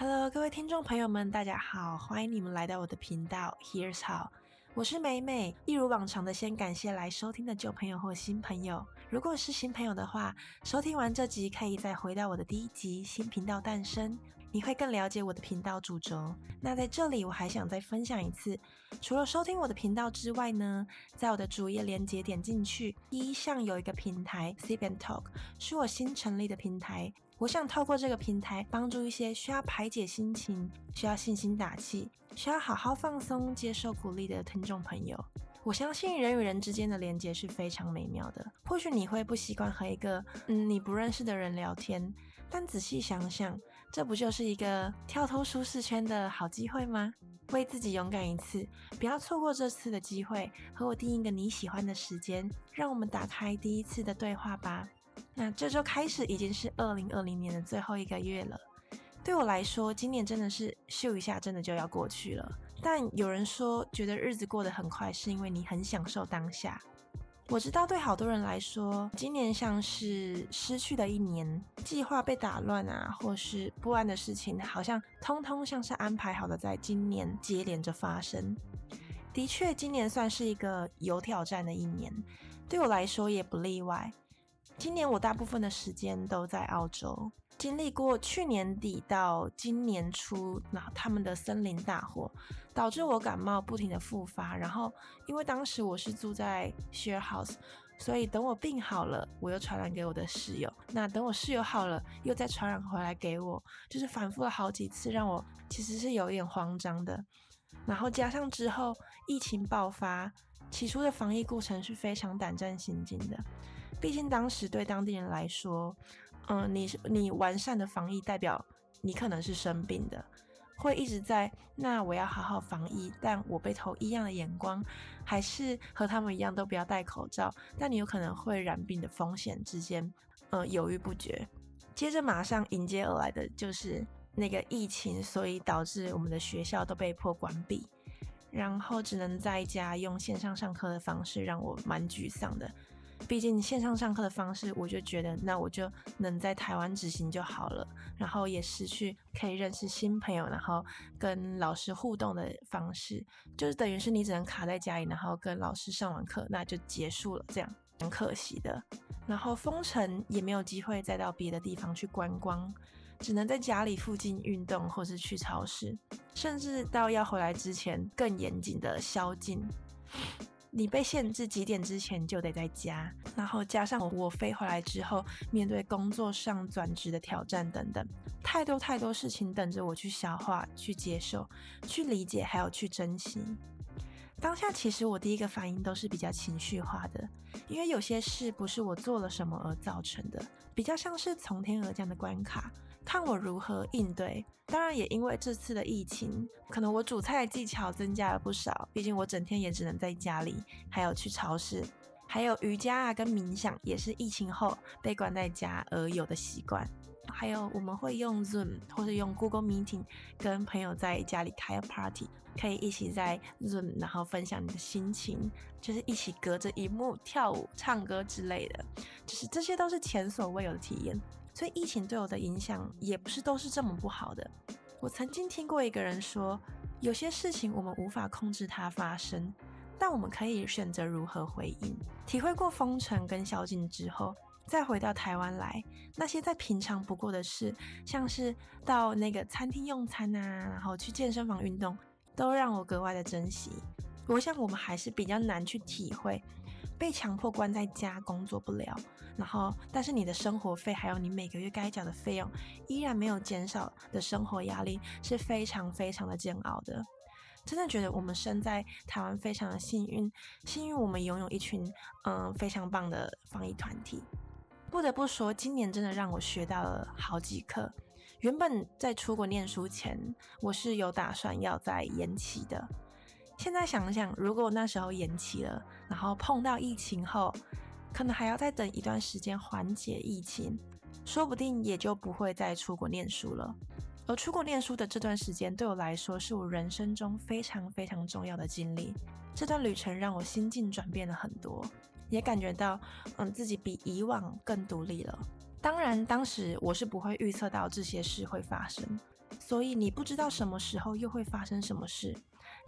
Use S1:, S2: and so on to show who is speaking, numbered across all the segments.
S1: Hello，各位听众朋友们，大家好，欢迎你们来到我的频道。Here's how。我是美美，一如往常的先感谢来收听的旧朋友或新朋友。如果是新朋友的话，收听完这集可以再回到我的第一集《新频道诞生》，你会更了解我的频道主轴。那在这里我还想再分享一次，除了收听我的频道之外呢，在我的主页链接点进去，第一项有一个平台 Sip and Talk，是我新成立的平台。我想透过这个平台，帮助一些需要排解心情、需要信心打气、需要好好放松、接受鼓励的听众朋友。我相信人与人之间的连接是非常美妙的。或许你会不习惯和一个嗯你不认识的人聊天，但仔细想想，这不就是一个跳脱舒适圈的好机会吗？为自己勇敢一次，不要错过这次的机会，和我定一个你喜欢的时间，让我们打开第一次的对话吧。那这周开始已经是二零二零年的最后一个月了，对我来说，今年真的是咻一下，真的就要过去了。但有人说，觉得日子过得很快，是因为你很享受当下。我知道，对好多人来说，今年像是失去的一年，计划被打乱啊，或是不安的事情，好像通通像是安排好的，在今年接连着发生。的确，今年算是一个有挑战的一年，对我来说也不例外。今年我大部分的时间都在澳洲，经历过去年底到今年初，那他们的森林大火导致我感冒不停的复发，然后因为当时我是住在 share house，所以等我病好了，我又传染给我的室友，那等我室友好了，又再传染回来给我，就是反复了好几次，让我其实是有一点慌张的。然后加上之后疫情爆发，起初的防疫过程是非常胆战心惊的。毕竟当时对当地人来说，嗯，你你完善的防疫代表你可能是生病的，会一直在那我要好好防疫，但我被投异样的眼光，还是和他们一样都不要戴口罩，但你有可能会染病的风险之间，嗯，犹豫不决。接着马上迎接而来的就是。那个疫情，所以导致我们的学校都被迫关闭，然后只能在家用线上上课的方式，让我蛮沮丧的。毕竟线上上课的方式，我就觉得那我就能在台湾执行就好了，然后也失去可以认识新朋友，然后跟老师互动的方式，就是等于是你只能卡在家里，然后跟老师上完课，那就结束了，这样很可惜的。然后封城也没有机会再到别的地方去观光。只能在家里附近运动，或是去超市，甚至到要回来之前更严谨的宵禁。你被限制几点之前就得在家，然后加上我飞回来之后，面对工作上转职的挑战等等，太多太多事情等着我去消化、去接受、去理解，还有去珍惜。当下其实我第一个反应都是比较情绪化的，因为有些事不是我做了什么而造成的，比较像是从天而降的关卡，看我如何应对。当然也因为这次的疫情，可能我煮菜的技巧增加了不少，毕竟我整天也只能在家里，还有去超市，还有瑜伽啊跟冥想也是疫情后被关在家而有的习惯。还有我们会用 Zoom 或者用 Google Meeting 跟朋友在家里开个 party，可以一起在 Zoom 然后分享你的心情，就是一起隔着萤幕跳舞、唱歌之类的，就是这些都是前所未有的体验。所以疫情对我的影响也不是都是这么不好的。我曾经听过一个人说，有些事情我们无法控制它发生，但我们可以选择如何回应。体会过封城跟宵禁之后。再回到台湾来，那些再平常不过的事，像是到那个餐厅用餐啊，然后去健身房运动，都让我格外的珍惜。我想我们还是比较难去体会，被强迫关在家工作不了，然后但是你的生活费还有你每个月该缴的费用依然没有减少的生活压力是非常非常的煎熬的。真的觉得我们身在台湾非常的幸运，幸运我们拥有一群嗯非常棒的防疫团体。不得不说，今年真的让我学到了好几课。原本在出国念书前，我是有打算要再延期的。现在想想，如果那时候延期了，然后碰到疫情后，可能还要再等一段时间缓解疫情，说不定也就不会再出国念书了。而出国念书的这段时间，对我来说是我人生中非常非常重要的经历。这段旅程让我心境转变了很多。也感觉到，嗯，自己比以往更独立了。当然，当时我是不会预测到这些事会发生，所以你不知道什么时候又会发生什么事，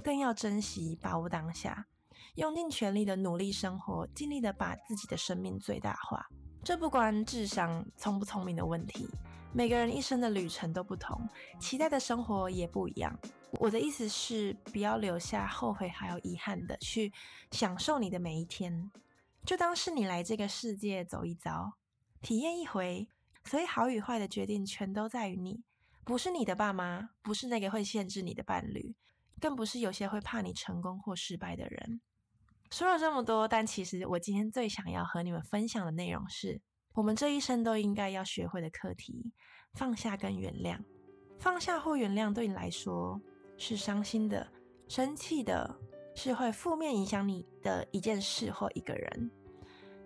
S1: 更要珍惜把握当下，用尽全力的努力生活，尽力的把自己的生命最大化。这不关智商聪不聪明的问题，每个人一生的旅程都不同，期待的生活也不一样。我的意思是，不要留下后悔还有遗憾的，去享受你的每一天，就当是你来这个世界走一遭，体验一回。所以好与坏的决定全都在于你，不是你的爸妈，不是那个会限制你的伴侣，更不是有些会怕你成功或失败的人。说了这么多，但其实我今天最想要和你们分享的内容是，我们这一生都应该要学会的课题：放下跟原谅。放下或原谅对你来说是伤心的、生气的，是会负面影响你的一件事或一个人。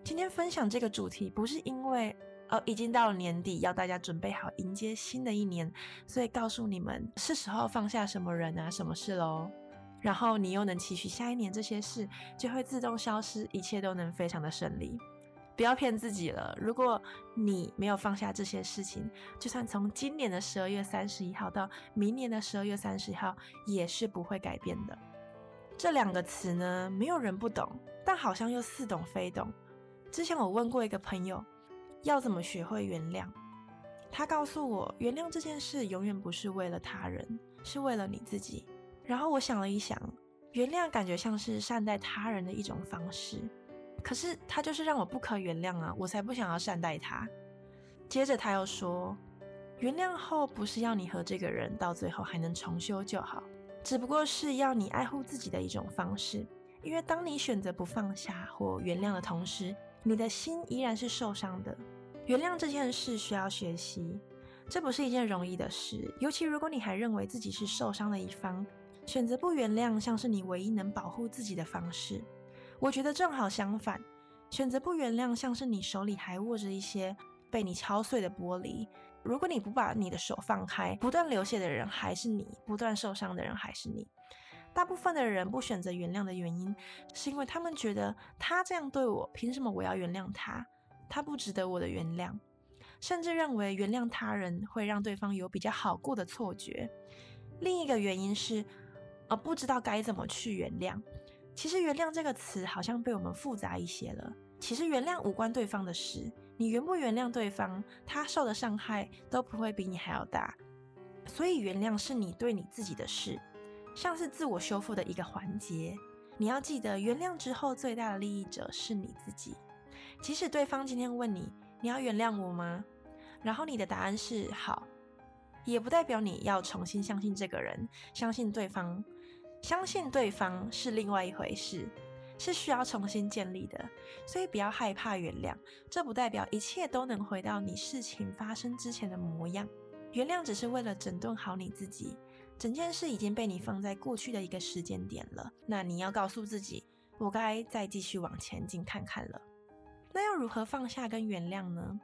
S1: 今天分享这个主题，不是因为。哦，已经到了年底，要大家准备好迎接新的一年，所以告诉你们是时候放下什么人啊、什么事喽。然后你又能期许下一年这些事就会自动消失，一切都能非常的顺利。不要骗自己了，如果你没有放下这些事情，就算从今年的十二月三十一号到明年的十二月三十号，也是不会改变的。这两个词呢，没有人不懂，但好像又似懂非懂。之前我问过一个朋友。要怎么学会原谅？他告诉我，原谅这件事永远不是为了他人，是为了你自己。然后我想了一想，原谅感觉像是善待他人的一种方式，可是他就是让我不可原谅啊，我才不想要善待他。接着他又说，原谅后不是要你和这个人到最后还能重修旧好，只不过是要你爱护自己的一种方式。因为当你选择不放下或原谅的同时，你的心依然是受伤的。原谅这件事需要学习，这不是一件容易的事。尤其如果你还认为自己是受伤的一方，选择不原谅像是你唯一能保护自己的方式。我觉得正好相反，选择不原谅像是你手里还握着一些被你敲碎的玻璃。如果你不把你的手放开，不断流血的人还是你，不断受伤的人还是你。大部分的人不选择原谅的原因，是因为他们觉得他这样对我，凭什么我要原谅他？他不值得我的原谅，甚至认为原谅他人会让对方有比较好过的错觉。另一个原因是，呃，不知道该怎么去原谅。其实“原谅”这个词好像被我们复杂一些了。其实原谅无关对方的事，你原不原谅对方，他受的伤害都不会比你还要大。所以原谅是你对你自己的事，像是自我修复的一个环节。你要记得，原谅之后最大的利益者是你自己。即使对方今天问你，你要原谅我吗？然后你的答案是好，也不代表你要重新相信这个人，相信对方。相信对方是另外一回事，是需要重新建立的。所以不要害怕原谅，这不代表一切都能回到你事情发生之前的模样。原谅只是为了整顿好你自己，整件事已经被你放在过去的一个时间点了。那你要告诉自己，我该再继续往前进看看了。那要如何放下跟原谅呢？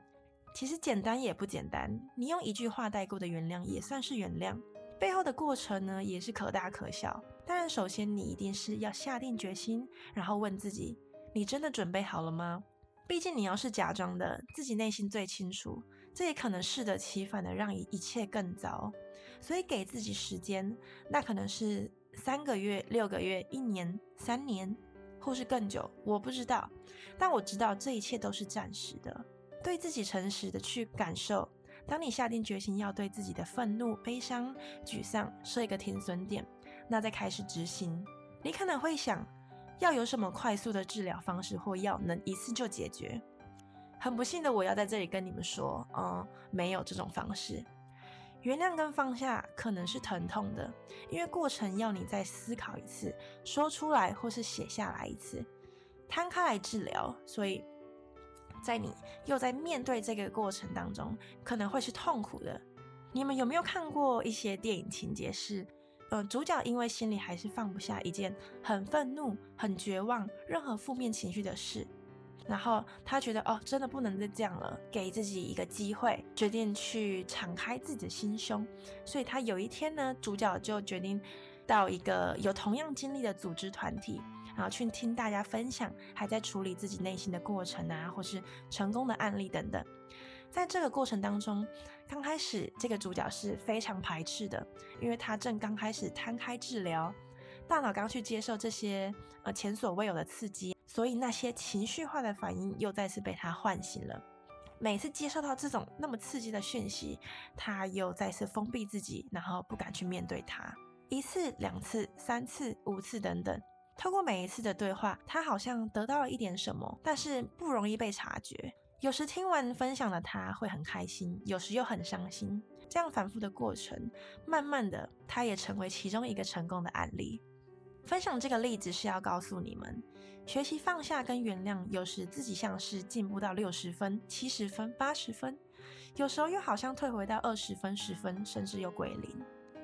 S1: 其实简单也不简单，你用一句话带过的原谅也算是原谅，背后的过程呢也是可大可小。当然，首先你一定是要下定决心，然后问自己：你真的准备好了吗？毕竟你要是假装的，自己内心最清楚，这也可能适得其反的让一一切更糟。所以给自己时间，那可能是三个月、六个月、一年、三年。或是更久，我不知道，但我知道这一切都是暂时的。对自己诚实的去感受，当你下定决心要对自己的愤怒、悲伤、沮丧设一个停损点，那再开始执行。你可能会想，要有什么快速的治疗方式或药能一次就解决？很不幸的，我要在这里跟你们说，嗯，没有这种方式。原谅跟放下可能是疼痛的，因为过程要你再思考一次，说出来或是写下来一次，摊开来治疗。所以，在你又在面对这个过程当中，可能会是痛苦的。你们有没有看过一些电影情节是，呃，主角因为心里还是放不下一件很愤怒、很绝望、任何负面情绪的事？然后他觉得哦，真的不能再这样了，给自己一个机会，决定去敞开自己的心胸。所以他有一天呢，主角就决定到一个有同样经历的组织团体，然后去听大家分享还在处理自己内心的过程啊，或是成功的案例等等。在这个过程当中，刚开始这个主角是非常排斥的，因为他正刚开始摊开治疗，大脑刚去接受这些呃前所未有的刺激，所以那些情绪化的反应又再次被他唤醒了。每次接受到这种那么刺激的讯息，他又再次封闭自己，然后不敢去面对他。一次、两次、三次、五次等等，透过每一次的对话，他好像得到了一点什么，但是不容易被察觉。有时听完分享的他会很开心，有时又很伤心。这样反复的过程，慢慢的，他也成为其中一个成功的案例。分享这个例子是要告诉你们，学习放下跟原谅，有时自己像是进步到六十分、七十分、八十分，有时候又好像退回到二十分、十分，甚至又归零。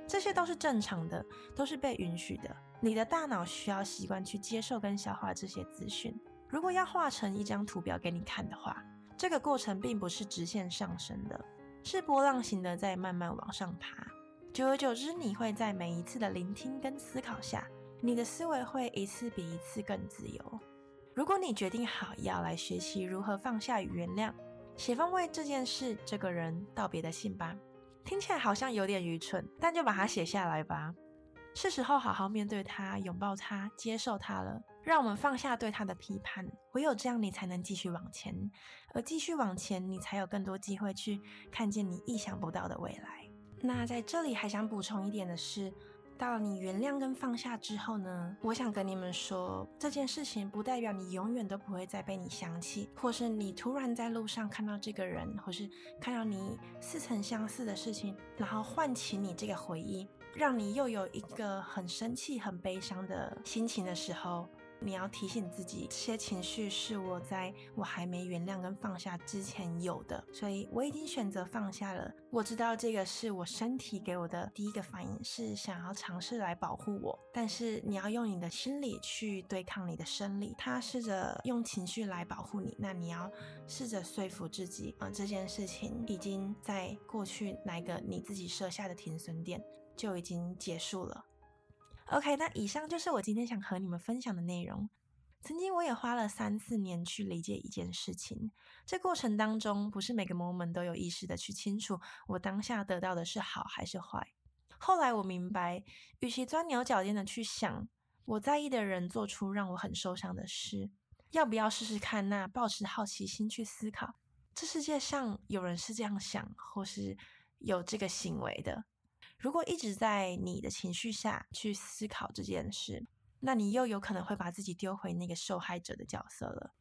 S1: 这些都是正常的，都是被允许的。你的大脑需要习惯去接受跟消化这些资讯。如果要画成一张图表给你看的话，这个过程并不是直线上升的，是波浪形的，在慢慢往上爬。久而久之，你会在每一次的聆听跟思考下，你的思维会一次比一次更自由。如果你决定好要来学习如何放下与原谅，写封为这件事、这个人道别的信吧。听起来好像有点愚蠢，但就把它写下来吧。是时候好好面对它，拥抱它，接受它了。让我们放下对它的批判，唯有这样，你才能继续往前。而继续往前，你才有更多机会去看见你意想不到的未来。那在这里还想补充一点的是，到你原谅跟放下之后呢，我想跟你们说，这件事情不代表你永远都不会再被你想起，或是你突然在路上看到这个人，或是看到你似曾相似的事情，然后唤起你这个回忆，让你又有一个很生气、很悲伤的心情的时候。你要提醒自己，这些情绪是我在我还没原谅跟放下之前有的，所以我已经选择放下了。我知道这个是我身体给我的第一个反应，是想要尝试来保护我。但是你要用你的心理去对抗你的生理，他试着用情绪来保护你，那你要试着说服自己，啊、这件事情已经在过去哪个你自己设下的停损点就已经结束了。OK，那以上就是我今天想和你们分享的内容。曾经我也花了三四年去理解一件事情，这过程当中不是每个 moment 都有意识的去清楚我当下得到的是好还是坏。后来我明白，与其钻牛角尖的去想我在意的人做出让我很受伤的事，要不要试试看？那抱持好奇心去思考，这世界上有人是这样想，或是有这个行为的。如果一直在你的情绪下去思考这件事，那你又有可能会把自己丢回那个受害者的角色了。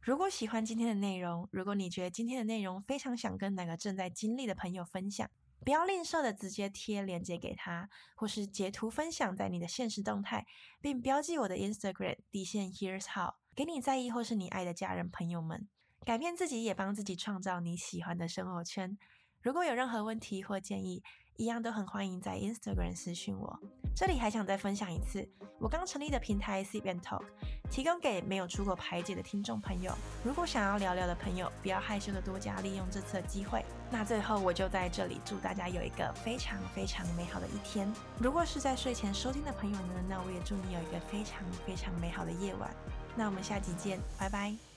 S1: 如果喜欢今天的内容，如果你觉得今天的内容非常想跟哪个正在经历的朋友分享，不要吝啬的直接贴链接给他，或是截图分享在你的现实动态，并标记我的 Instagram 底线 Here's How，给你在意或是你爱的家人朋友们，改变自己也帮自己创造你喜欢的生活圈。如果有任何问题或建议，一样都很欢迎在 Instagram 私讯我。这里还想再分享一次，我刚成立的平台 Sip and Talk，提供给没有出过排解的听众朋友。如果想要聊聊的朋友，不要害羞的多加利用这次的机会。那最后我就在这里祝大家有一个非常非常美好的一天。如果是在睡前收听的朋友呢，那我也祝你有一个非常非常美好的夜晚。那我们下集见，拜拜。